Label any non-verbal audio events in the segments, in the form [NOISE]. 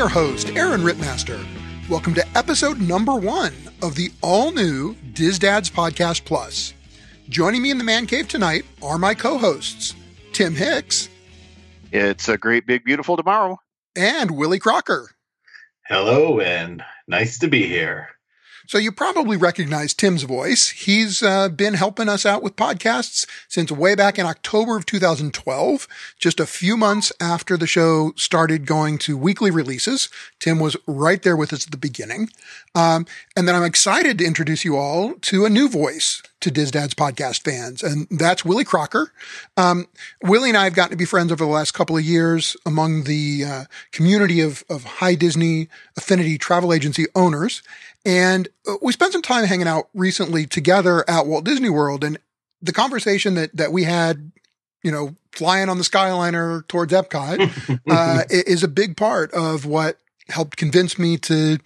Your host, Aaron Rittmaster. Welcome to episode number one of the all new DISDads Podcast Plus. Joining me in the man cave tonight are my co hosts, Tim Hicks It's a great, big, beautiful tomorrow. and Willie Crocker. Hello, and nice to be here. So you probably recognize Tim's voice. He's uh, been helping us out with podcasts since way back in October of 2012, just a few months after the show started going to weekly releases. Tim was right there with us at the beginning. Um, and then I'm excited to introduce you all to a new voice to DISDad's podcast fans, and that's Willie Crocker. Um, Willie and I have gotten to be friends over the last couple of years among the uh, community of, of high Disney affinity travel agency owners. And uh, we spent some time hanging out recently together at Walt Disney World. And the conversation that, that we had, you know, flying on the Skyliner towards Epcot [LAUGHS] uh, is a big part of what helped convince me to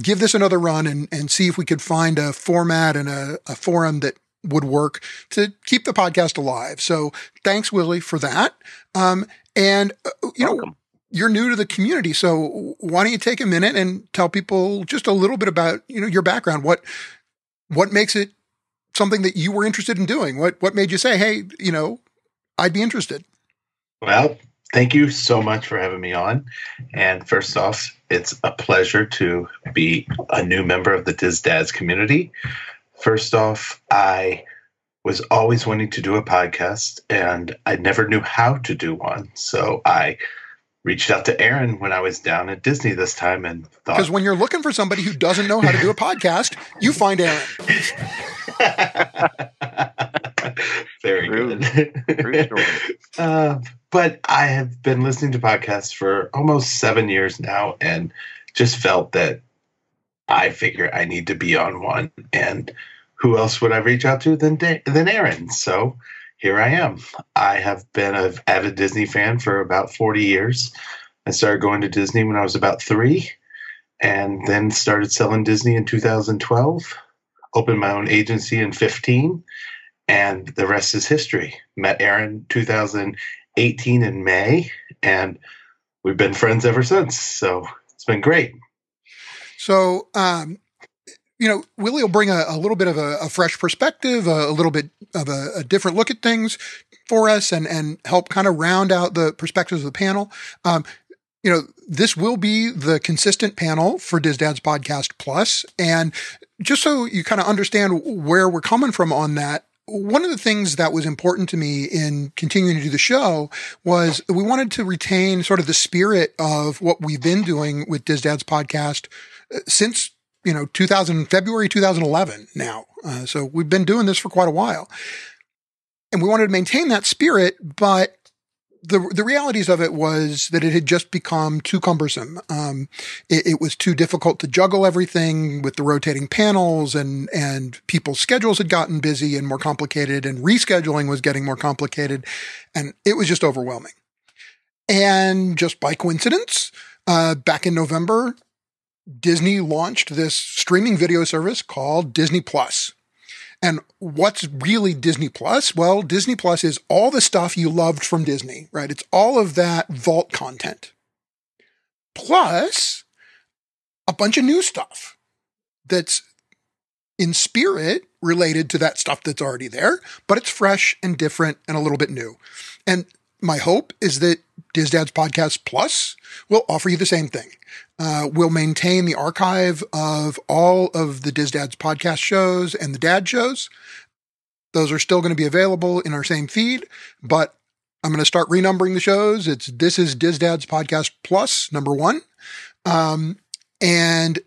give this another run and, and see if we could find a format and a, a forum that would work to keep the podcast alive. So thanks, Willie, for that. Um, and, uh, you know, Welcome. You're new to the community, so why don't you take a minute and tell people just a little bit about you know your background? What what makes it something that you were interested in doing? What what made you say, hey, you know, I'd be interested? Well, thank you so much for having me on. And first off, it's a pleasure to be a new member of the DISDads community. First off, I was always wanting to do a podcast, and I never knew how to do one. So I reached out to Aaron when I was down at Disney this time and thought. Because when you're looking for somebody who doesn't know how to do a podcast, you find Aaron. [LAUGHS] very True. good. True story. [LAUGHS] Uh, but I have been listening to podcasts for almost seven years now and just felt that I figure I need to be on one. And who else would I reach out to than, Da- than Aaron? So here I am. I have been an avid Disney fan for about 40 years. I started going to Disney when I was about three and then started selling Disney in 2012. Opened my own agency in 15 and the rest is history. Met Aaron 2018 in May, and we've been friends ever since. So it's been great. So, um, you know, Willie will bring a, a little bit of a, a fresh perspective, a, a little bit of a, different look at things for us and, and help kind of round out the perspectives of the panel. Um, you know, this will be the consistent panel for DISDad's Podcast Plus. And just so you kind of understand where we're coming from on that, one of the things that was important to me in continuing to do the show was we wanted to retain sort of the spirit of what we've been doing with DISDad's podcast uh, since you know 2000 February 2011 now. Uh, so we've been doing this for quite a while, and we wanted to maintain that spirit, but the the realities of it was that it had just become too cumbersome. Um, it, it was too difficult to juggle everything with the rotating panels, and and people's schedules had gotten busy and more complicated, and rescheduling was getting more complicated, and it was just overwhelming. And just by coincidence, uh, back in November, Disney launched this streaming video service called Disney Plus. And what's really Disney Plus? Well, Disney Plus is all the stuff you loved from Disney, right? It's all of that vault content. Plus a bunch of new stuff that's in spirit related to that stuff that's already there, but it's fresh and different and a little bit new. And my hope is that DISDad's Podcast Plus will offer you the same thing. Uh, we'll maintain the archive of all of the DISDad's podcast shows and the dad shows. Those are still going to be available in our same feed, but I'm going to start renumbering the shows. It's this is DISDad's Podcast Plus, number one. Um, and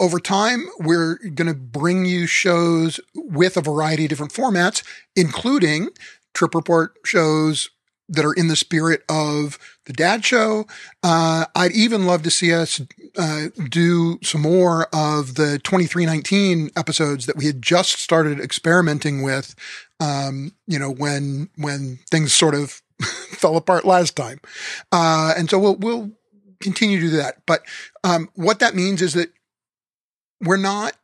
over time, we're going to bring you shows with a variety of different formats, including trip report shows that are in the spirit of the dad show. Uh, I'd even love to see us uh, do some more of the 2319 episodes that we had just started experimenting with. Um, you know, when when things sort of [LAUGHS] fell apart last time, uh, and so we'll we'll continue to do that. But um, what that means is that we're not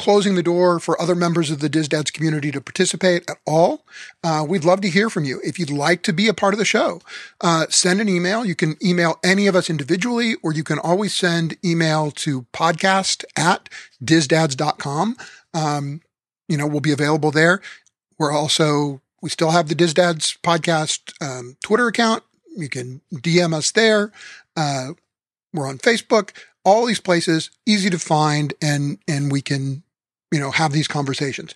closing the door for other members of the DISDads community to participate at all. Uh, we'd love to hear from you. If you'd like to be a part of the show, uh, send an email. You can email any of us individually, or you can always send email to podcast at disdads.com. Um, you know, we'll be available there. We're also, we still have the DISDads podcast um, Twitter account. You can DM us there. Uh, we're on Facebook all these places, easy to find, and and we can you know, have these conversations.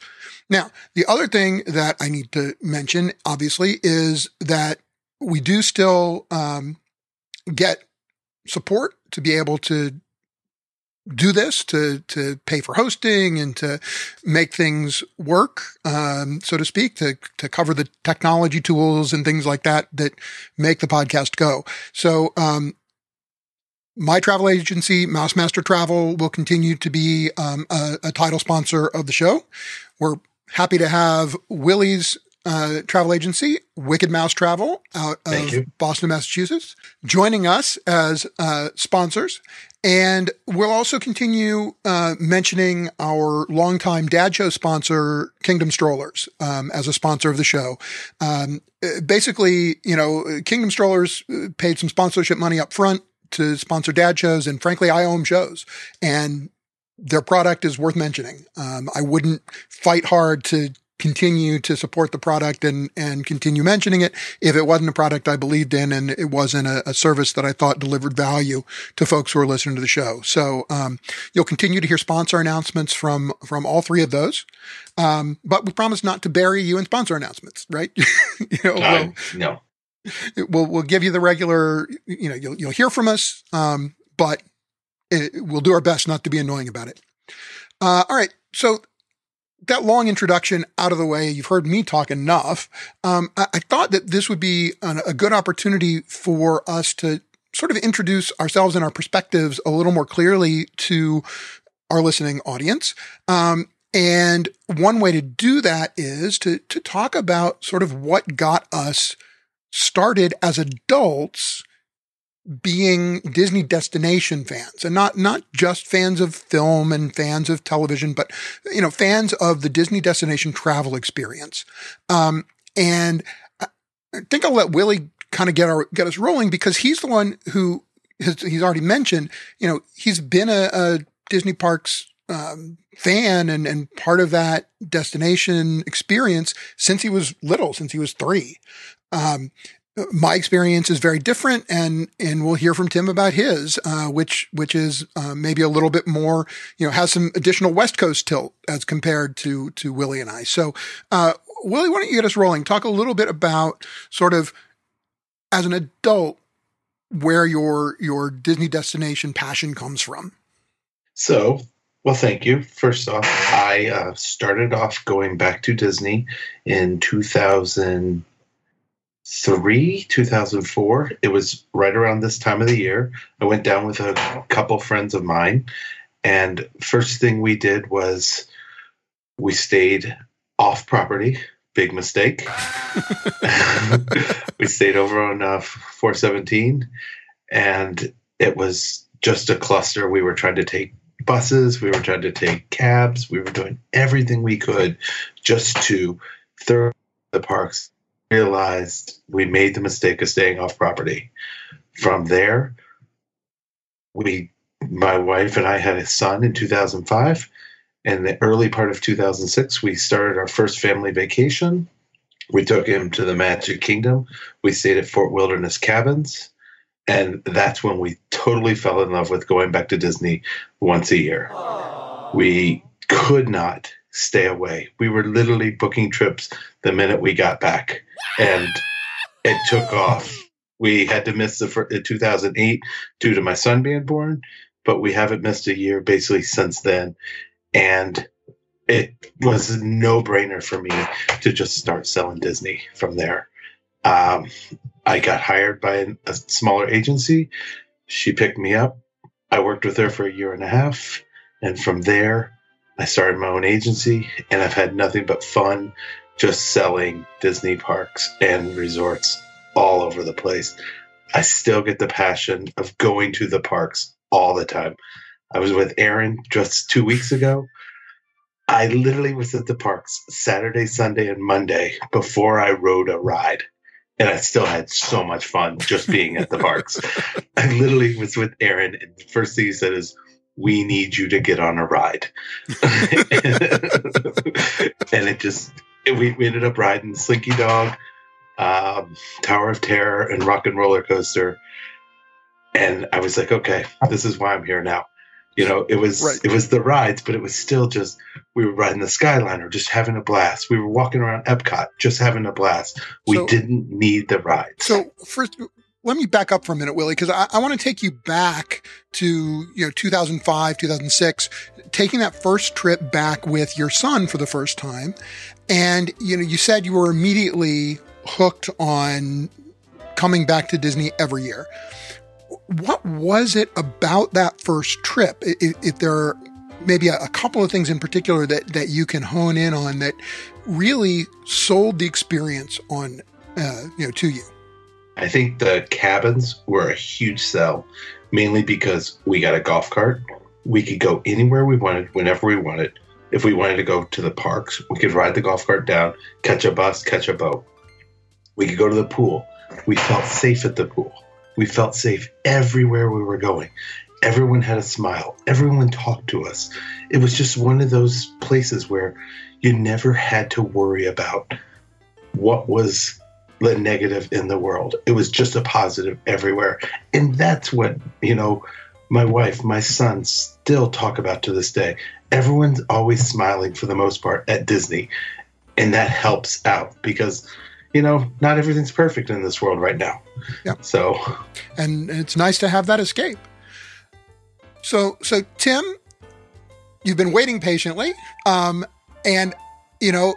Now, the other thing that I need to mention, obviously, is that we do still um, get support to be able to do this to to pay for hosting and to make things work, um, so to speak, to to cover the technology tools and things like that that make the podcast go. So um, my travel agency, Mousemaster Travel, will continue to be um, a, a, title sponsor of the show. We're happy to have Willie's uh, travel agency, Wicked Mouse Travel, out of Boston, Massachusetts, joining us as uh, sponsors. And we'll also continue uh, mentioning our longtime dad show sponsor, Kingdom Strollers, um, as a sponsor of the show. Um, basically, you know, Kingdom Strollers uh, paid some sponsorship money up front to sponsor dad shows. And frankly, I owe them shows and their product is worth mentioning. Um, I wouldn't fight hard to continue to support the product and, and continue mentioning it if it wasn't a product I believed in and it wasn't a, a service that I thought delivered value to folks who are listening to the show. So, um, you'll continue to hear sponsor announcements from, from all three of those. Um, but we promise not to bury you in sponsor announcements, right? [LAUGHS] you know, uh, no we'll we'll give you the regular. You know, you'll you'll hear from us, um, but it, we'll do our best not to be annoying about it. Uh, all right, so that long introduction out of the way, you've heard me talk enough. Um, I, I, thought that this would be an, a good opportunity for us to sort of introduce ourselves and our perspectives a little more clearly to our listening audience. Um, and one way to do that is to to talk about sort of what got us started as adults being Disney destination fans and not, not just fans of film and fans of television, but, you know, fans of the Disney destination travel experience. Um, and I think I'll let Willie kind of get our, get us rolling because he's the one who has, he's already mentioned, you know, he's been a, a Disney parks um, fan and, and part of that destination experience since he was little, since he was three. Um, my experience is very different, and and we'll hear from Tim about his, uh, which which is uh, maybe a little bit more, you know, has some additional West Coast tilt as compared to to Willie and I. So, uh, Willie, why don't you get us rolling? Talk a little bit about sort of as an adult where your your Disney destination passion comes from. So, well, thank you. First off, I uh, started off going back to Disney in 2000 three, 2004. It was right around this time of the year. I went down with a couple friends of mine, and first thing we did was we stayed off property. Big mistake. [LAUGHS] we stayed over on uh, 417, and it was just a cluster. We were trying to take buses, we were trying to take cabs, we were doing everything we could just to throw the parks realized we made the mistake of staying off property. From there, we, my wife and I had a son in 2005. In the early part of 2006, we started our first family vacation. We took him to the Magic Kingdom. We stayed at Fort Wilderness Cabins. And that's when we totally fell in love with going back to Disney once a year. We could not stay away. We were literally booking trips the minute we got back, and it took off. We had to miss the 2008 due to my son being born. but we haven't missed a year basically since then. And it was a no brainer for me to just start selling Disney from there. Um, I got hired by a smaller agency. She picked me up. I worked with her for a year and a half. And from there, I started my own agency, and I've had nothing but fun just selling Disney parks and resorts all over the place. I still get the passion of going to the parks all the time. I was with Aaron just two weeks ago. I literally was at the parks Saturday, Sunday, and Monday before I rode a ride. And I still had so much fun just being at the parks. [LAUGHS] I literally was with Aaron, and the first thing he said is, We need you to get on a ride. [LAUGHS] and it just, we, we ended up riding Slinky Dog, um, Tower of Terror, and Rock and Roller Coaster. And I was like, okay, this is why I'm here now. You know, it was Right. it was the rides, but it was still just we were riding the Skyliner, just having a blast. We were walking around Epcot, just having a blast. We So- didn't need the rides. So first, let me back up for a minute, Willie, because I, I want to take you back to you know 2005, 2006, taking that first trip back with your son for the first time, and you know you said you were immediately hooked on coming back to Disney every year. What was it about that first trip? If there are maybe a, a couple of things in particular that that you can hone in on that really sold the experience on uh, you know to you. I think the cabins were a huge sell, mainly because we got a golf cart. We could go anywhere we wanted, whenever we wanted. If we wanted to go to the parks, we could ride the golf cart down, catch a bus, catch a boat. We could go to the pool. We felt safe at the pool. We felt safe everywhere we were going. Everyone had a smile. Everyone talked to us. It was just one of those places where you never had to worry about what was the negative in the world. It was just a positive everywhere. And that's what, you know, my wife, my son still talk about to this day. Everyone's always smiling for the most part at Disney. And that helps out because, you know, not everything's perfect in this world right now. Yeah. So and it's nice to have that escape. So, so Tim, you've been waiting patiently, um, and you know,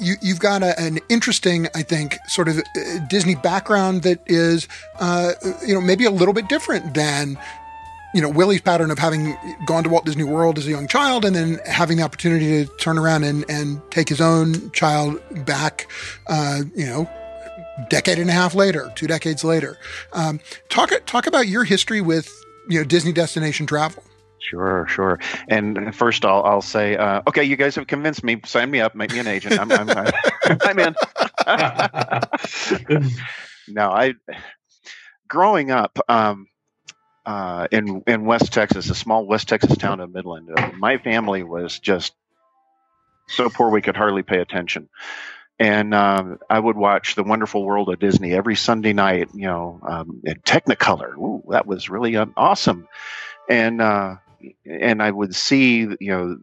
you you've got a, an interesting, I think, sort of uh, Disney background that is, uh, you know, maybe a little bit different than. You know, Willie's pattern of having gone to Walt Disney World as a young child and then having the opportunity to turn around and, and take his own child back, uh, you know, decade and a half later, two decades later. Um, talk talk about your history with you know Disney destination travel. Sure, sure. And first, I'll I'll say, uh, okay, you guys have convinced me. Sign me up, make me an agent. I'm I'm, I'm, [LAUGHS] in. [LAUGHS] no, I growing up um, uh, in in West Texas, a small West Texas town of Midland. Uh, my family was just so poor we could hardly pay attention. And um, I would watch The Wonderful World of Disney every Sunday night, you know, um, in Technicolor. Ooh, that was really uh, awesome. And uh, and I would see, you know,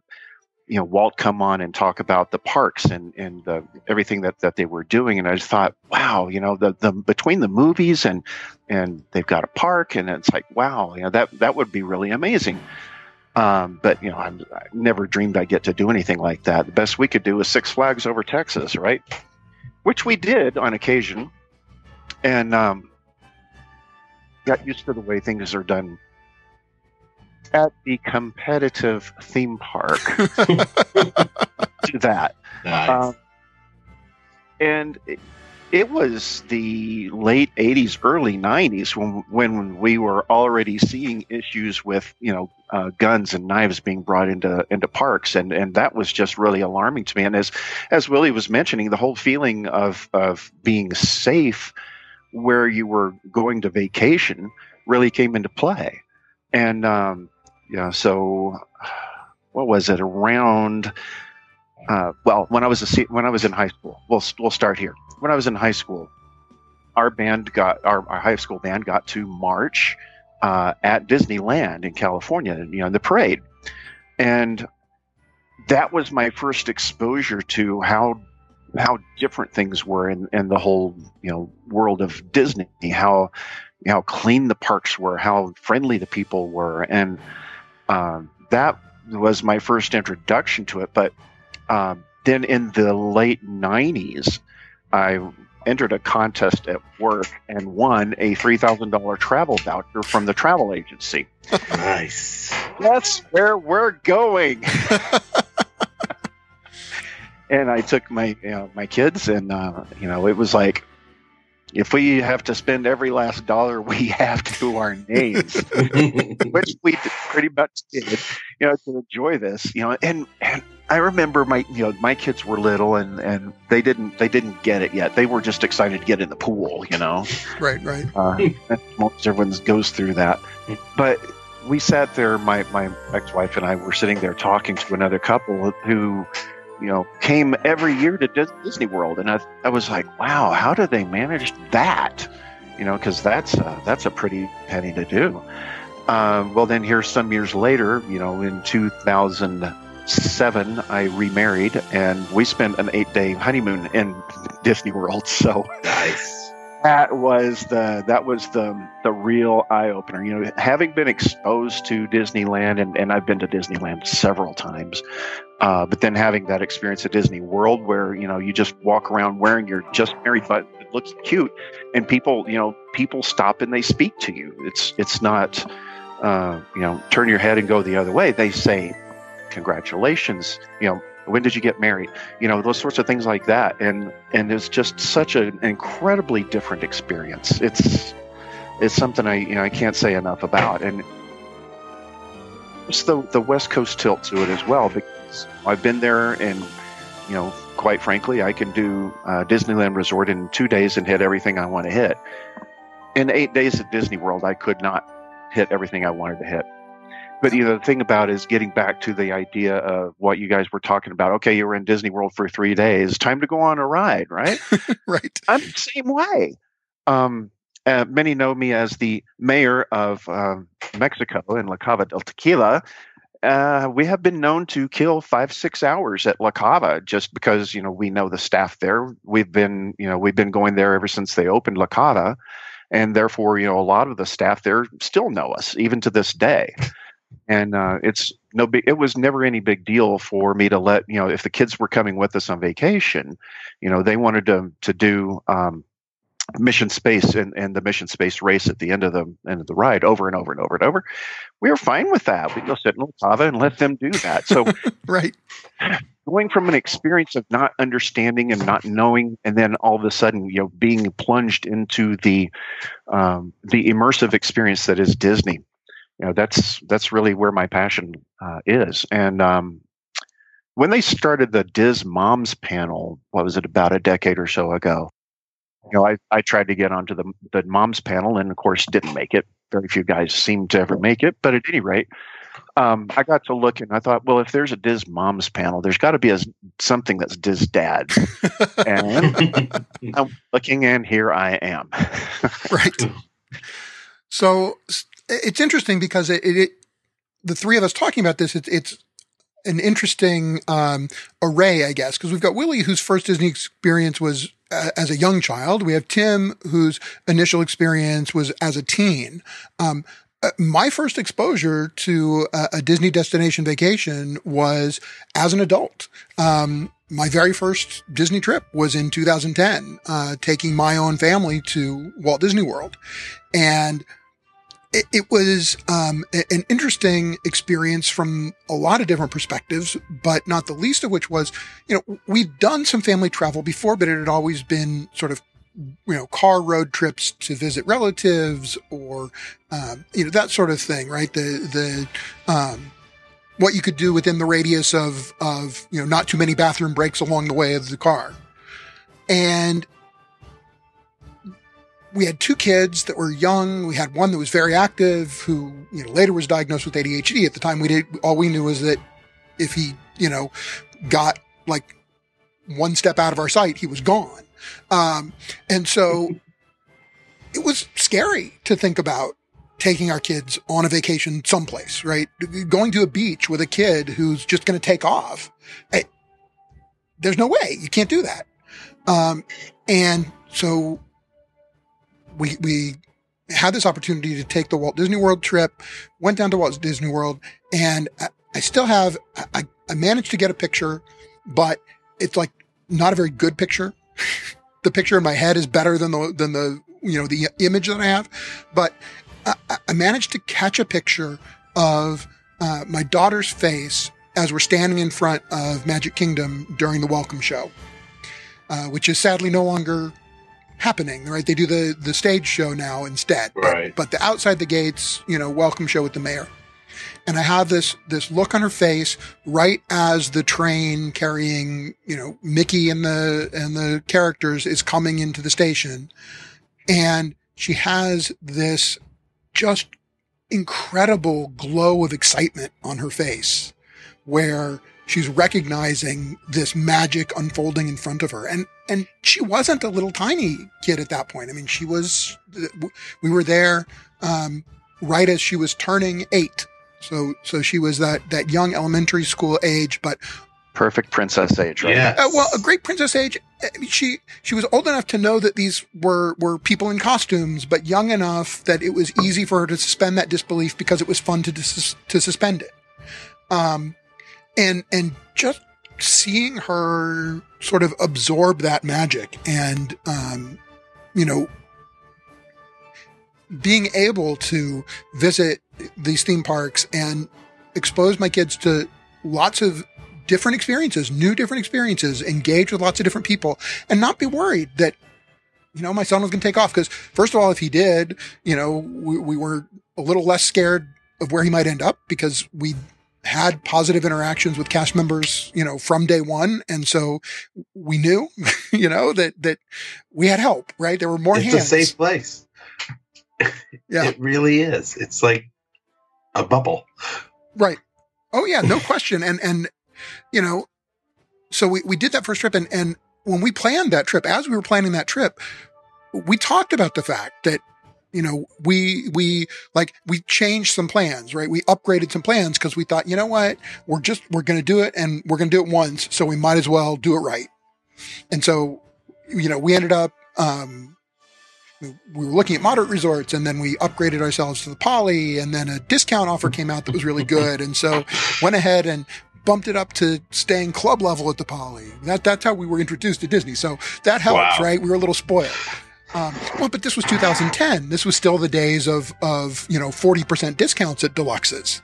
you know Walt come on and talk about the parks and and the, everything that that they were doing, and I just thought, wow, you know, the the between the movies and and they've got a park, and it's like, wow, you know, that that would be really amazing. Um, but you know, I'm, I never dreamed I'd get to do anything like that. The best we could do was Six Flags over Texas, right? Which we did on occasion, and um, got used to the way things are done at the competitive theme park. [LAUGHS] [LAUGHS] to that, nice. um, and it, it was the late '80s, early '90s when when we were already seeing issues with you know uh, guns and knives being brought into into parks, and and that was just really alarming to me. And as as Willie was mentioning, the whole feeling of of being safe where you were going to vacation really came into play, and um, yeah, so what was it around? uh, well, when I was a when I was in high school, we'll we'll start here. When I was in high school, our band got our, our high school band got to march uh, at Disneyland in California, you know, in the parade, and that was my first exposure to how how different things were in, in the whole you know world of Disney. How how clean the parks were, how friendly the people were, and um, that was my first introduction to it. But um, then in the late '90s, I entered a contest at work and won a $3,000 travel voucher from the travel agency. Nice. That's where we're going. [LAUGHS] and I took my you know, my kids, and uh, you know, it was like, if we have to spend every last dollar we [LAUGHS] have to our names, [LAUGHS] which we pretty much did, you know, to enjoy this, you know, and and I remember my you know my kids were little and and they didn't they didn't get it yet. They were just excited to get in the pool, you know. [LAUGHS] Right, right. Uh, most everyone goes through that, but we sat there. My my ex wife and I were sitting there talking to another couple who you know, came every year to Disney World, and I, I was like, wow, how do they manage that? You know, because that's a, that's a pretty penny to do. Um, well, then here some years later, you know, in 2007, I remarried, and we spent an eight-day honeymoon in Disney World. [LAUGHS] So nice that was the that was the the real eye opener. You know, having been exposed to Disneyland, and, and I've been to Disneyland several times, uh, but then having that experience at Disney World, where you know you just walk around wearing your just married but it looks cute, and people you know people stop and they speak to you. It's it's not uh, you know turn your head and go the other way. They say congratulations. You know when did you get married you know those sorts of things like that and and it's just such an incredibly different experience it's it's something i you know i can't say enough about and it's the the west coast tilt to it as well i've been there and you know quite frankly i can do uh, disneyland resort in two days and hit everything i want to hit in eight days at disney world i could not hit everything i wanted to hit but you know, the thing about is getting back to the idea of what you guys were talking about. Okay, you were in Disney World for three days. Time to go on a ride, right? [LAUGHS] right. I'm the same way. Um, uh, many know me as the mayor of um, Mexico in La Cava del Tequila. Uh, we have been known to kill five, six hours at La Cava just because you know we know the staff there. We've been you know we've been going there ever since they opened La Cava, and therefore you know a lot of the staff there still know us even to this day and uh, it's no big. It was never any big deal for me to let you know if the kids were coming with us on vacation, you know, they wanted to to do um, mission space and, and the mission space race at the end of the end of the ride over and over and over and over. We were fine with that. We go sit in Lava and let them do that. So [LAUGHS] right. Going from an experience of not understanding and not knowing, and then all of a sudden, you know, being plunged into the um, the immersive experience that is Disney, you know that's that's really where my passion uh, is and um, when they started the Diz Moms panel, what was it about a decade or so ago? You know, I, I tried to get onto the the moms panel, and of course, didn't make it. Very few guys seem to ever make it, but at any rate, um, I got to look and I thought, well, if there's a Diz Moms panel, there's got to be a, something that's DISDad. [LAUGHS] and I'm looking, and here I am. [LAUGHS] right. So it's interesting because it, it, the three of us talking about this, it, it's an interesting um, array, I guess, because we've got Willie, whose first Disney experience was as a young child. We have Tim, whose initial experience was as a teen. Um, uh, my first exposure to a, a, Disney destination vacation was as an adult. Um, my very first Disney trip was in 2010, uh, taking my own family to Walt Disney World. And it, it was um, an interesting experience from a lot of different perspectives, but not the least of which was, you know, we've done some family travel before, but it had always been sort of you know, car road trips to visit relatives or, um, you know, that sort of thing, right? The, the, um, what you could do within the radius of, of, you know, not too many bathroom breaks along the way of the car. And we had two kids that were young. We had one that was very active, who you know later was diagnosed with ADHD. At the time, we did all we knew was that if he you know got like one step out of our sight, he was gone. Um, and so [LAUGHS] it was scary to think about taking our kids on a vacation someplace, right? Going to a beach with a kid who's just going to take off. Hey, there's no way you can't do that. Um, and so we we had this opportunity to take the Walt Disney World trip, went down to Walt Disney World, and I, I still have, I, I managed to get a picture, but it's like not a very good picture. [LAUGHS] the picture in my head is better than the, than the, you know, the image that I have, but I, I managed to catch a picture of uh, my daughter's face as we're standing in front of Magic Kingdom during the welcome show, uh, which is sadly no longer happening, right? They do the, the stage show now instead. Right. But, but the outside the gates, you know, welcome show with the mayor. And I have this, this look on her face right as the train carrying, you know, Mickey and the, and the characters is coming into the station. And she has this just incredible glow of excitement on her face where she's recognizing this magic unfolding in front of her. And, and she wasn't a little tiny kid at that point. I mean, she was, we were there, um, right as she was turning eight. So, so she was that, that young elementary school age, but Perfect princess age, right? Yeah. uh, well, a great princess age. uh, She she was old enough to know that these were were people in costumes, but young enough that it was easy for her to suspend that disbelief because it was fun to dis- to suspend it. Um, and and just seeing her sort of absorb that magic and um, you know being able to visit these theme parks and expose my kids to lots of different experiences, new different experiences, engage with lots of different people and not be worried that, you know, my son was going to take off. Cause first of all, if he did, you know, we, we were a little less scared of where he might end up because we had positive interactions with cast members, you know, from day one. And so we knew, [LAUGHS] you know, that, that we had help, right? There were more it's hands. a safe place. [LAUGHS] Yeah. It really is. It's like a bubble. Right. Oh yeah, no [LAUGHS] question. And and you know, so we, we did that first trip and and when we planned that trip, as we were planning that trip, we talked about the fact that you know we we like we changed some plans right? We upgraded some plans because we thought you know what? We're just we're going to do it and we're going to do it once so we might as well do it right. And so you know we ended up um we were looking at moderate resorts and then we upgraded ourselves to the poly and then a discount offer came out that was really good. And so went ahead and bumped it up to staying club level at the poly. That that's how we were introduced to disney. So that helps Wow. right? We were a little spoiled um, well, but this was 2010. This was still the days of of you know 40% discounts at deluxes.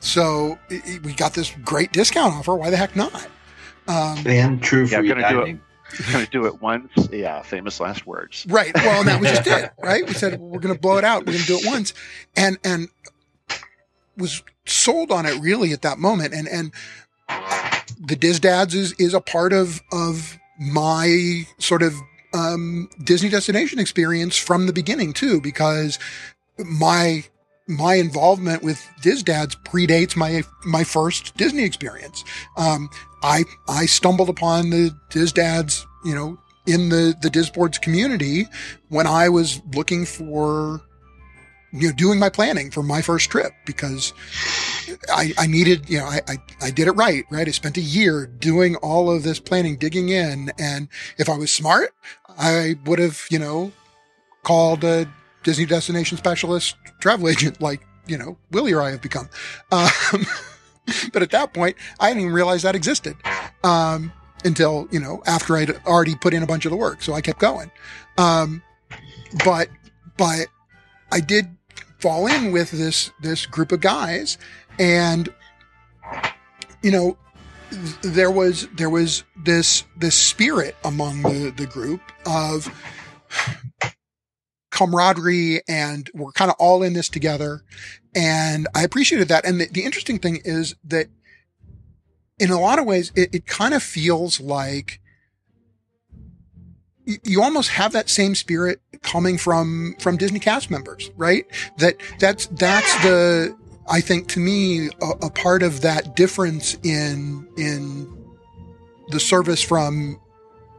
So i- i- we got this great discount offer. Why the heck not? Um, And true Yeah, free I'm gonna do it. Going to do it once. Yeah, famous last words. right. Well, and that was just it. [LAUGHS] Right. We said we're going to blow it out. We're going to do it once, and and was sold on it really at that moment. And and the DISDads is is a part of of my sort of um, Disney destination experience from the beginning too, because my my involvement with DISDads predates my my first Disney experience. Um, I I stumbled upon the DISDads, you know, in the the Disboards community when I was looking for you know doing my planning for my first trip because I, I needed you know I, I I did it right right? I spent a year doing all of this planning digging in and if I was smart I would have you know called a Disney destination specialist travel agent like you know Willie or I have become. Um, [LAUGHS] but at that point I didn't even realize that existed um, until you know after I'd already put in a bunch of the work. So I kept going. Um, but but I did fall in with this this group of guys. And you know there was there was this this spirit among the the group of camaraderie and we're kind of all in this together. And I appreciated that. And the, the interesting thing is that in a lot of ways it, it kind of feels like you almost have that same spirit coming from from Disney cast members, right? That that's that's the I think to me a, a part of that difference in in the service from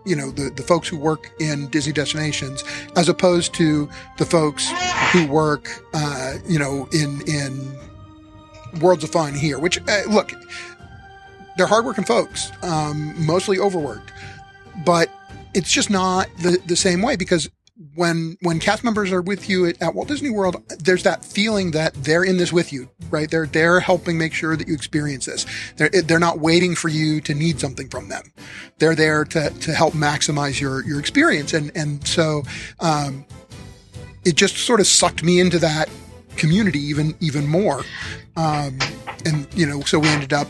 you know the the folks who work in Disney destinations as opposed to the folks who work uh, you know in in Worlds of Fun here. Which uh, look, they're hardworking folks, um, mostly overworked, but it's just not the, the same way because when when cast members are with you at, at, Walt Disney World, there's that feeling that they're in this with you, right? They're they're helping make sure that you experience this. They're they're not waiting for you to need something from them. They're there to to help maximize your your experience, and and so um, it just sort of sucked me into that community even even more. Um, and you know, so we ended up.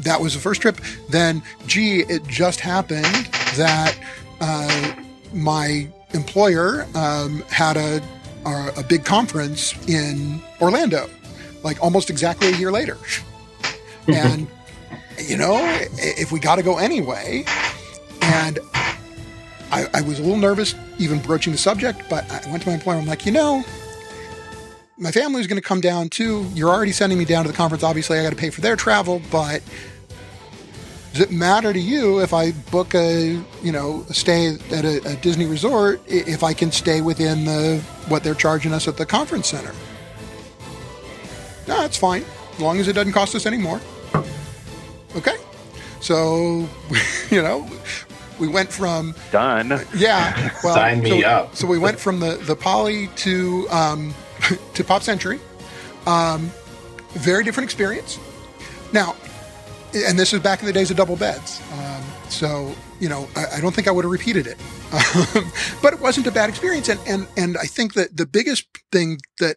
That was the first trip. Then, gee, it just happened that. Uh, my employer um, had a, a, a big conference in Orlando, like almost exactly a year later. and you know, if we got to go anyway, and I, I, was a little nervous even broaching the subject, but I went to my employer. I'm like, you know, my family is going to come down too. You're already sending me down to the conference. Obviously, I got to pay for their travel, but does it matter to you if I book a you know a stay at a, a Disney resort if I can stay within the what they're charging us at the conference center? No, that's fine as long as it doesn't cost us any more. Okay, so [LAUGHS] you know we went from done. Yeah, [LAUGHS] well, sign me so, up. so we went from the the Poly to um, [LAUGHS] to Pop Century. Um, very different experience. Now, and this is back in the days of double beds. Um, so, you know, I, I, don't think I would have repeated it. [LAUGHS] but it wasn't a bad experience. And, and, and I think that the biggest thing that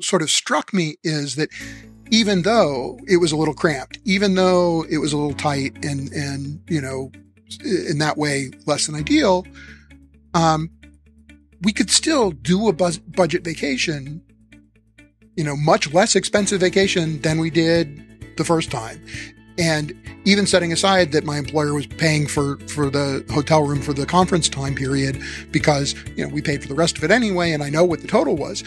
sort of struck me is that even though it was a little cramped, even though it was a little tight and, and, you know, in that way, less than ideal, um, we could still do a budget vacation, you know, much less expensive vacation than we did the first time. And even setting aside that my employer was paying for, for the hotel room for the conference time period because, you know, we paid for the rest of it anyway. And I know what the total was.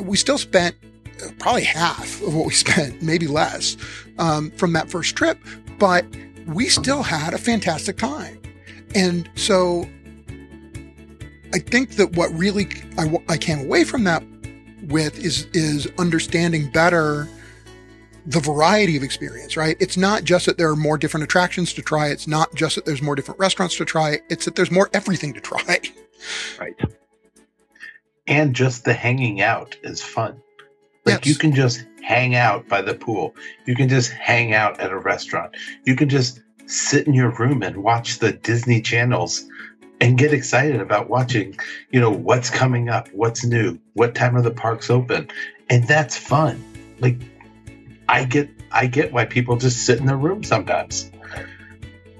We still spent uh, probably half of what we [LAUGHS] spent, maybe less, um, from that first trip, but we still had a fantastic time. And so I think that what really I, I came away from that with is, is understanding better the variety of experience, right? It's not just that there are more different attractions to try. It's not just that there's more different restaurants to try. It's that there's more everything to try. Right. And just the hanging out is fun. Like yes. you can just hang out by the pool. You can just hang out at a restaurant. You can just sit in your room and watch the Disney channels and get excited about watching, you know, what's coming up, what's new, what time are the parks open. And that's fun. Like I get I get why people just sit in their room sometimes.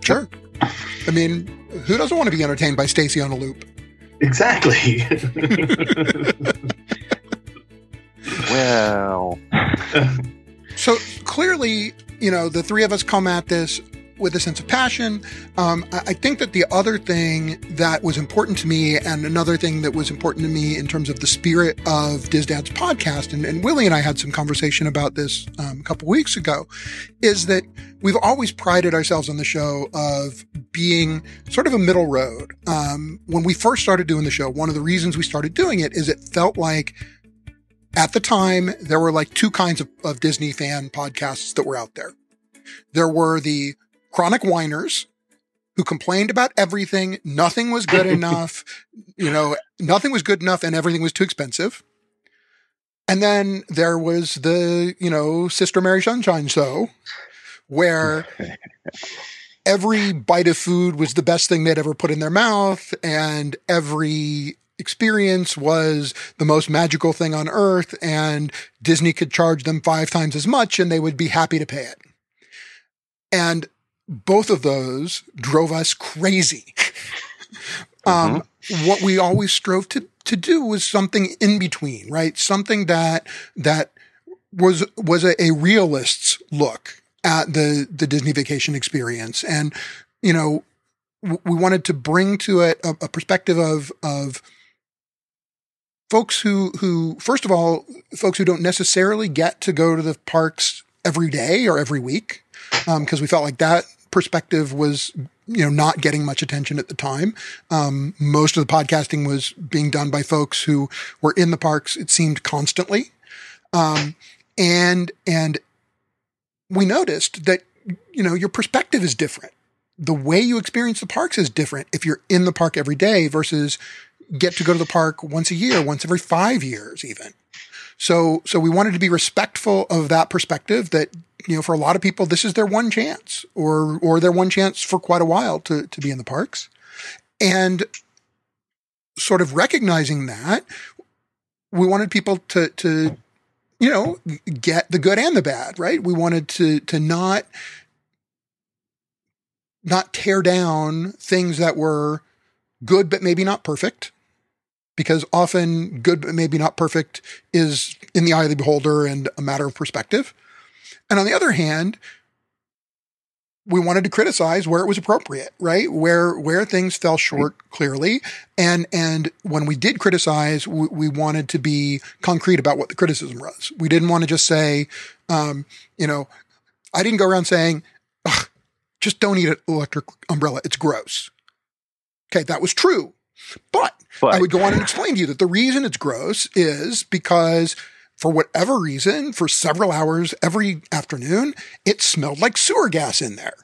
Sure. I mean, who doesn't want to be entertained by Stacy on a loop? Exactly. [LAUGHS] well. so clearly, you know, the three of us come at this with a sense of passion. Um, I think that the other thing that was important to me, and another thing that was important to me in terms of the spirit of DISDad's podcast, and, and Willie and I had some conversation about this um, a couple weeks ago, is that we've always prided ourselves on the show of being sort of a middle road. Um, when we first started doing the show, one of the reasons we started doing it is it felt like at the time there were like two kinds of, of Disney fan podcasts that were out there. There were the chronic whiners who complained about everything. Nothing was good [LAUGHS] enough. You know, nothing was good enough and everything was too expensive. And then there was the, you know, Sister Mary Sunshine show where [LAUGHS] every bite of food was the best thing they'd ever put in their mouth and every experience was the most magical thing on earth and Disney could charge them five times as much and they would be happy to pay it. And both of those drove us crazy. [LAUGHS] um, mm-hmm. What we always strove to to do was something in between, right? Something that that was was a, a realist's look at the the Disney vacation experience, and you know, w- we wanted to bring to it a, a perspective of of folks who who first of all folks who don't necessarily get to go to the parks every day or every week because um, we felt like that perspective was you know not getting much attention at the time. Um, most of the podcasting was being done by folks who were in the parks. It seemed constantly, um, and and we noticed that you know your perspective is different. the way you experience the parks is different if you're in the park every day versus get to go to the park once a year, once every five years, even. So, so we wanted to be respectful of that perspective that, you know, for a lot of people, this is their one chance or, or their one chance for quite a while to, to be in the parks. And sort of recognizing that, we wanted people to, to, you know, get the good and the bad, right? We wanted to, to not, not tear down things that were good, but maybe not perfect. Because often good, but maybe not perfect is in the eye of the beholder and a matter of perspective. And on the other hand, we wanted to criticize where it was appropriate, right? Where where things fell short clearly, and and when we did criticize, we, we wanted to be concrete about what the criticism was. We didn't want to just say, um, you know, I didn't go around saying, just don't eat an electric umbrella; it's gross. Okay, that was true, but, but I would go on and explain to you that the reason it's gross is because for whatever reason, for several hours every afternoon, it smelled like sewer gas in there.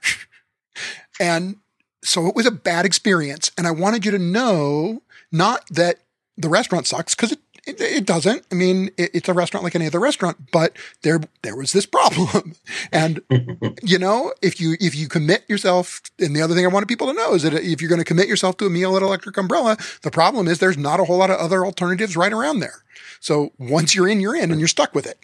and so it was a bad experience. And I wanted you to know not that the restaurant sucks because it, it, it, doesn't. I mean, it, it's a restaurant like any other restaurant, but there there was this problem. [LAUGHS] and [LAUGHS] you know, if you if you commit yourself, and the other thing I wanted people to know is that if you're going to commit yourself to a meal at Electric Umbrella, the problem is there's not a whole lot of other alternatives right around there. So once you're in, you're in, and you're stuck with it.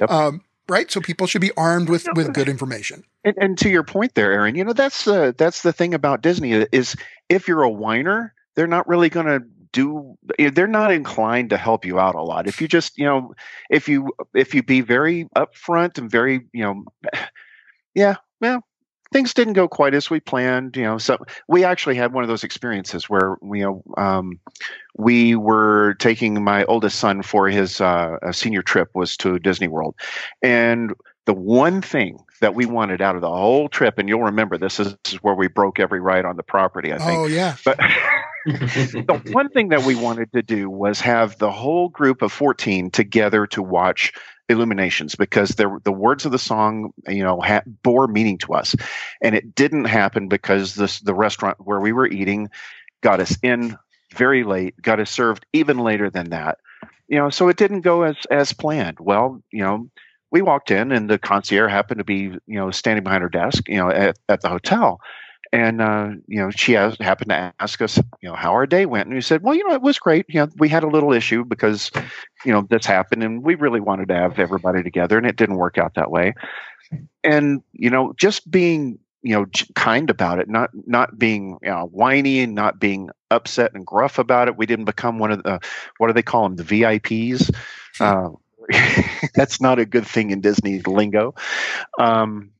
Yep. [LAUGHS] Um, right? So people should be armed with with good information. And, and to your point there, Aaron, you know that's uh, that's the thing about Disney is if you're a whiner, they're not really going to do they're not inclined to help you out a lot. If you just you know if you if you be very upfront and very you know [LAUGHS] yeah well things didn't go quite as we planned you know so we actually had one of those experiences where you know um, we were taking my oldest son for his uh, senior trip was to disney world. And the one thing that we wanted out of the whole trip and you'll remember this is, this is where we broke every ride on the property i think. Oh yeah. But [LAUGHS] the one thing that we wanted to do was have the whole group of 14 together to watch illuminations because the words of the song you know ha- bore meaning to us. And it didn't happen because this the restaurant where we were eating got us in very late got us served even later than that. You know so it didn't go as as planned. Well you know we walked in and the concierge happened to be you know standing behind her desk you know at, at the hotel and uh, you know she has, happened to ask us you know how our day went and we said well you know it was great. You know we had a little issue because you know this happened and we really wanted to have everybody together and it didn't work out that way. And you know just being you know kind about it not not being you know, whiny and not being upset and gruff about it. We didn't become one of the what do they call them the vips uh, [LAUGHS] that's not a good thing in disney lingo. Um,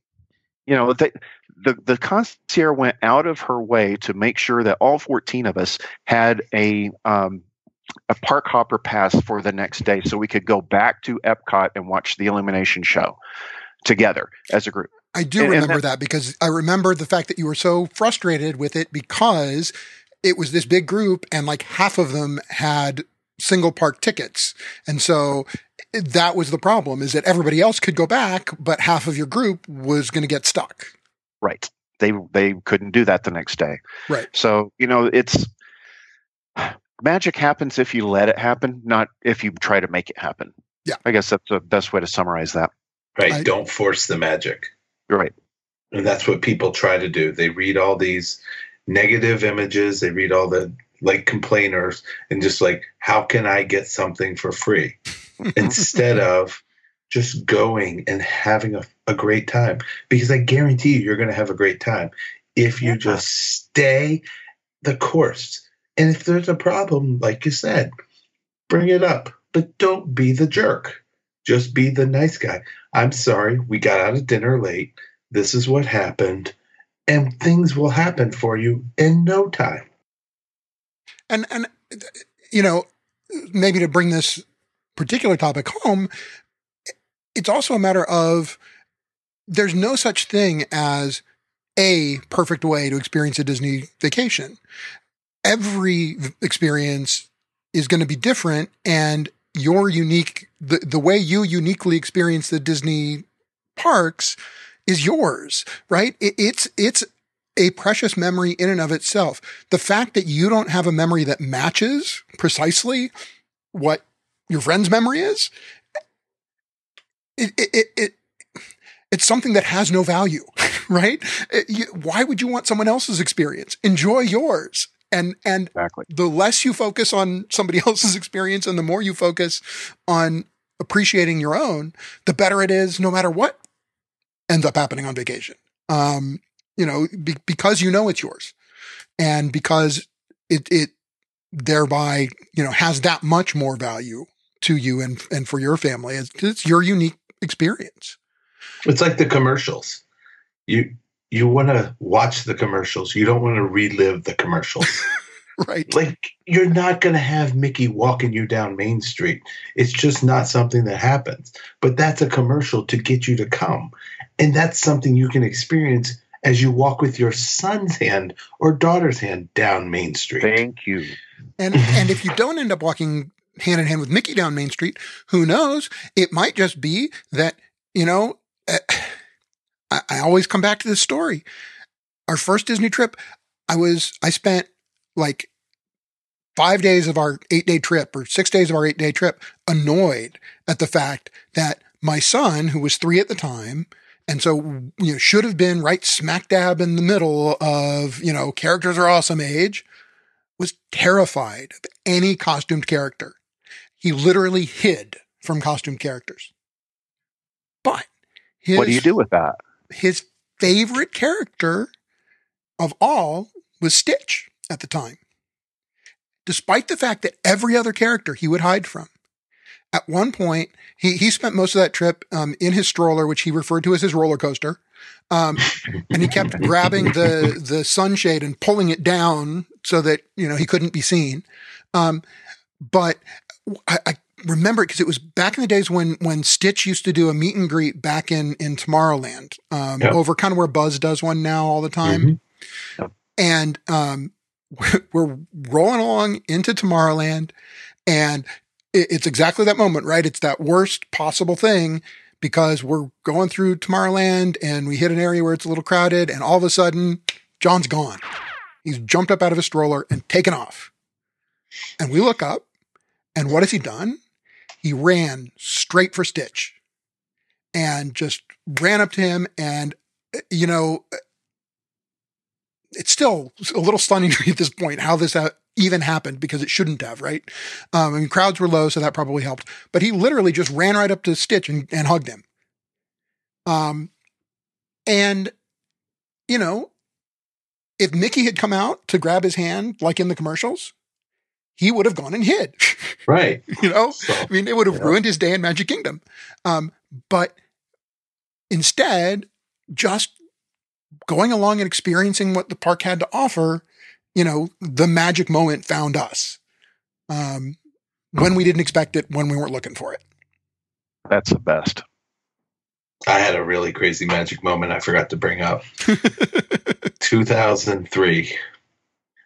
you know they, the the concierge went out of her way to make sure that all 14 of us had a um, a park hopper pass for the next day so we could go back to Epcot and watch the illumination show together as a group. I do and, remember and that, that because I remember the fact that you were so frustrated with it because it was this big group and like half of them had single park tickets. And so that was the problem is that everybody else could go back, but half of your group was going to get stuck. Right. They they couldn't do that the next day. Right. So, you know, it's magic happens if you let it happen, not if you try to make it happen. Yeah. I guess that's the best way to summarize that. Right. I, Don't force the magic. Right. And that's what people try to do. They read all these negative images, they read all the like complainers and just like, how can I get something for free? [LAUGHS] Instead of just going and having a, a great time because I guarantee you, you're going to have a great time if you yeah. just stay the course. And if there's a problem, like you said, bring it up, but don't be the jerk. Just be the nice guy. I'm sorry, we got out of dinner late. This is what happened. And things will happen for you in no time. And, and, you know, maybe to bring this particular topic home, it's also a matter of there's no such thing as a perfect way to experience a Disney vacation. Every experience is going to be different and your unique the, the way you uniquely experience the Disney parks is yours, right? It, it's it's a precious memory in and of itself. The fact that you don't have a memory that matches precisely what your friend's memory is, it, it, it, it it's something that has no value, [LAUGHS] right? It, you, why would you want someone else's experience? Enjoy yours. And, and Exactly. the less you focus on somebody [LAUGHS] else's experience and the more you focus on appreciating your own, the better it is no matter what ends up happening on vacation. Um, you know, be, because you know it's yours and because it, it thereby, you know, has that much more value to you and, and for your family. It's, it's your unique experience. It's like the commercials. You you want to watch the commercials. You don't want to relive the commercials. [LAUGHS] Right. like you're not going to have Mickey walking you down Main Street. It's just not something that happens. But that's a commercial to get you to come. And that's something you can experience as you walk with your son's hand or daughter's hand down Main Street. Thank you. And and if you don't end up walking hand in hand with Mickey down Main Street, who knows? It might just be that you know. Uh, [SIGHS] I, I always come back to this story. Our first Disney trip, I was I spent like five days of our eight day trip or six days of our eight day trip annoyed at the fact that my son, who was three at the time, and so you know should have been right smack dab in the middle of you know characters are awesome age was terrified of any costumed character. He literally hid from costume characters. But his, what do you do with that? his favorite character of all was Stitch at the time. Despite the fact that every other character he would hide from. At one point, he, he spent most of that trip um, in his stroller, which he referred to as his roller coaster. Um, and he kept [LAUGHS] grabbing the the sunshade and pulling it down so that you know he couldn't be seen. Um, but I, I remember it because it was back in the days when when Stitch used to do a meet and greet back in in Tomorrowland um, Yeah. over kind of where Buzz does one now all the time, Mhm. Yep. and um, [LAUGHS] we're rolling along into Tomorrowland, and it, it's exactly that moment, right? It's that worst possible thing because we're going through Tomorrowland and we hit an area where it's a little crowded, and all of a sudden, John's gone. He's jumped up out of his stroller and taken off. And we look up, and what has he done? He ran straight for Stitch and just ran up to him. And, uh, you know, it's still a little stunning [LAUGHS] to me at this point how this even happened because it shouldn't have, right? Um, mean, crowds were low, so that probably helped. But he literally just ran right up to Stitch and, and hugged him. Um, and, you know, if Mickey had come out to grab his hand, like in the commercials, he would have gone and hid. [LAUGHS] Right. you know, So I mean, it would have Yeah. ruined his day in Magic Kingdom. Um, but instead, just going along and experiencing what the park had to offer, you know, the magic moment found us um, when we didn't expect it, when we weren't looking for it. That's the best. I had a really crazy magic moment I forgot to bring up. [LAUGHS] 2003.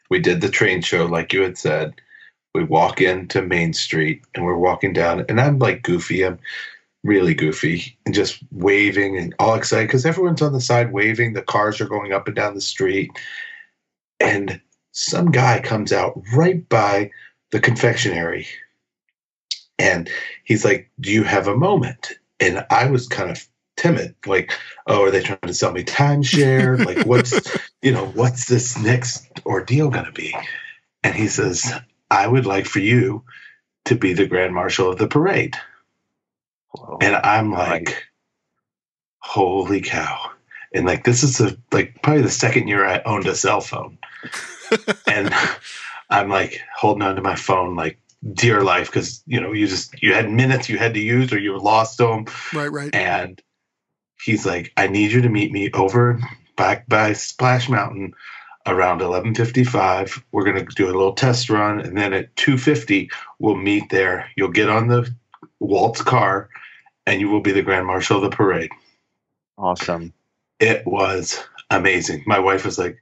We did the train show, like you had said. We walk into Main Street and we're walking down, and I'm like goofy. I'm really goofy and just waving and all excited because everyone's on the side waving. The cars are going up and down the street. And some guy comes out right by the confectionery and he's like, Do you have a moment? And I was kind of timid, like, Oh, are they trying to sell me timeshare? like, what's, [LAUGHS] you know, what's this next ordeal going to be? And he says, I would like for you to be the grand marshal of the parade. And I'm Right. like, holy cow. And like, this is the, like, probably the second year I owned a cell phone. [LAUGHS] and I'm like holding onto my phone, like, dear life, because, you know, you just, you had minutes you had to use or you were lost them. right, right. And he's like, I need you to meet me over back by Splash Mountain around 11:55. We're going to do a little test run and then at 2:50 we'll meet there. You'll get on the waltz car and you will be the grand marshal of the parade. Awesome. It was amazing. My wife was like,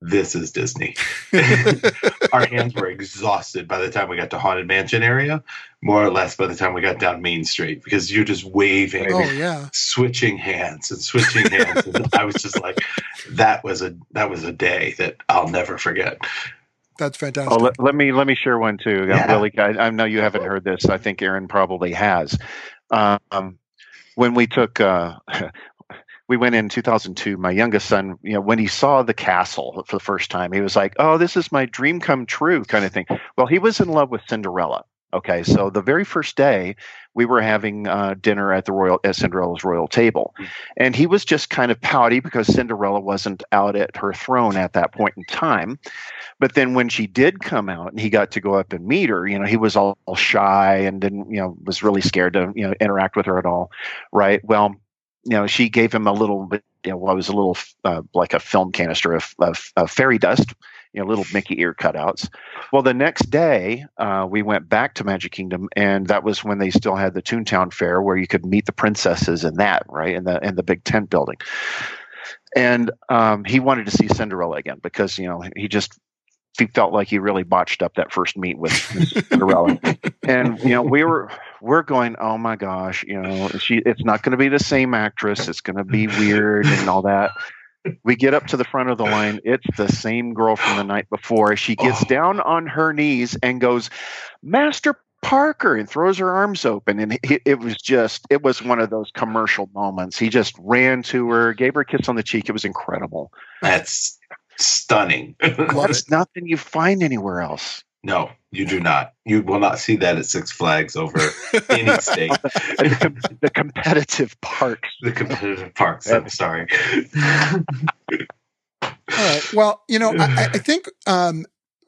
this is Disney. [LAUGHS] [LAUGHS] Our hands were exhausted by the time we got to Haunted Mansion area, more or less by the time we got down Main Street, because you're just waving, oh yeah. switching hands and switching hands. and I was just like, that was a that was a day that I'll never forget. That's fantastic. Oh, let, let me let me share one too. Yeah. Willie, I, I know you haven't heard this. I think Aaron probably has. Um, when we took, uh, [LAUGHS] we went in 2002. My youngest son, you know, when he saw the castle for the first time, he was like, "Oh, this is my dream come true," kind of thing. Well, he was in love with Cinderella. Okay, so the very first day we were having uh, dinner at the royal at Cinderella's royal table, and he was just kind of pouty because Cinderella wasn't out at her throne at that point in time. But then when she did come out and he got to go up and meet her, you know, he was all, all shy and didn't, you know, was really scared to, you know, interact with her at all. Right. Well, you know, she gave him a little bit, you know, what was a little uh, like a film canister of, of, of fairy dust, you know, little Mickey ear cutouts. Well, the next day uh, we went back to Magic Kingdom, and that was when they still had the Toontown Fair where you could meet the princesses in that, right, in the in the big tent building. And um, he wanted to see Cinderella again because you know he just he felt like he really botched up that first meet with [LAUGHS] Cinderella. and you know we were we're going, oh my gosh, you know she it's not going to be the same actress. It's going to be weird and all that. We get up to the front of the line. It's the same girl from the night before. She gets Oh. down on her knees and goes, Master Parker, and throws her arms open. And it, it was just, it was one of those commercial moments. He just ran to her, gave her a kiss on the cheek. It was incredible. That's stunning. [LAUGHS] It's nothing you find anywhere else. no, you do not. You will not see that at Six Flags over any [LAUGHS] state. the, com- the competitive parks. the competitive parks. I'm sorry. All right. Well, you know, I, I- I think um,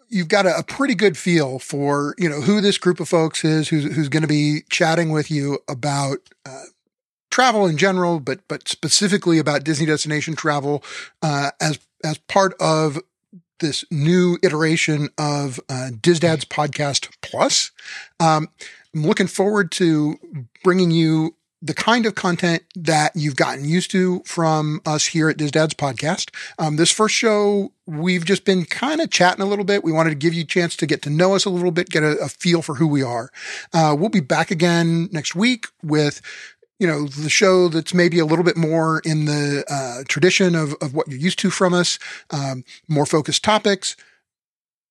you've got a, a pretty good feel for you know who this group of folks is, who's who's going to be chatting with you about uh, travel in general, but but specifically about Disney destination travel uh, as as part of this new iteration of uh, DISDad's podcast plus. Um, I'm looking forward to bringing you the kind of content that you've gotten used to from us here at DISDad's podcast. Um, this first show, we've just been kind of chatting a little bit. We wanted to give you a chance to get to know us a little bit, get a, a feel for who we are. Uh, we'll be back again next week with you know, the show that's maybe a little bit more in the uh, tradition of, of what you're used to from us, um, more focused topics,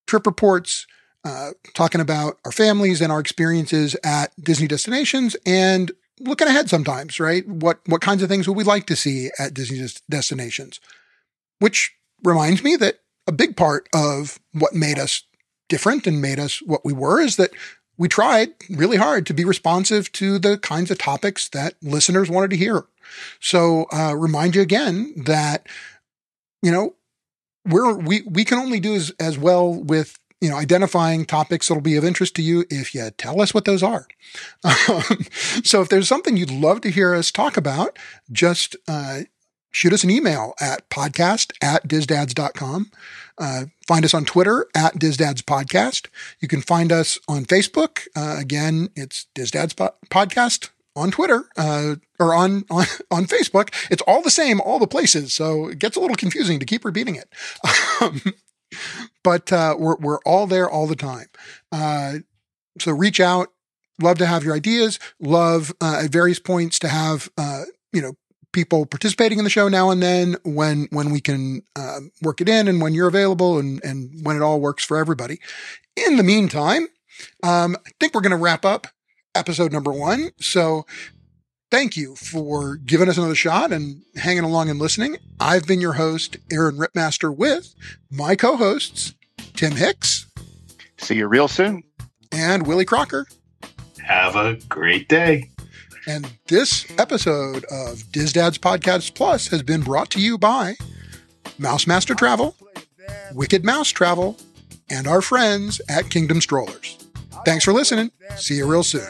trip reports, uh, talking about our families and our experiences at Disney destinations and looking ahead sometimes, right? What, what kinds of things would we like to see at Disney des- destinations? Which reminds me that a big part of what made us different and made us what we were is that we tried really hard to be responsive to the kinds of topics that listeners wanted to hear. So, uh, remind you again that, you know, we're, we, we can only do as, as well with, you know, identifying topics that'll be of interest to you if you tell us what those are. [LAUGHS] So if there's something you'd love to hear us talk about, just, uh, shoot us an email at podcast at disdads.com. Uh, find us on Twitter at DISDads Podcast. You can find us on Facebook. Uh, again, it's DISDads po- Podcast on Twitter uh, or on, on [LAUGHS] on Facebook. It's all the same, all the places. So it gets a little confusing to keep repeating it. Um, [LAUGHS] but uh, we're we're all there all the time. Uh, so reach out. Love to have your ideas. Love uh, at various points to have you know people participating in the show now and then when when we can uh, work it in and when you're available and and when it all works for everybody. In the meantime, um, I think we're going to wrap up episode number one. So thank you for giving us another shot and hanging along and listening. I've been your host, Aaron Rittmaster, with my co-hosts Tim Hicks See you real soon. and Willie Crocker. Have a great day. And this episode of DISDad's Podcast Plus has been brought to you by Mouse Master Travel, Wicked Mouse Travel, and our friends at Kingdom Strollers. Thanks for listening. See you real soon.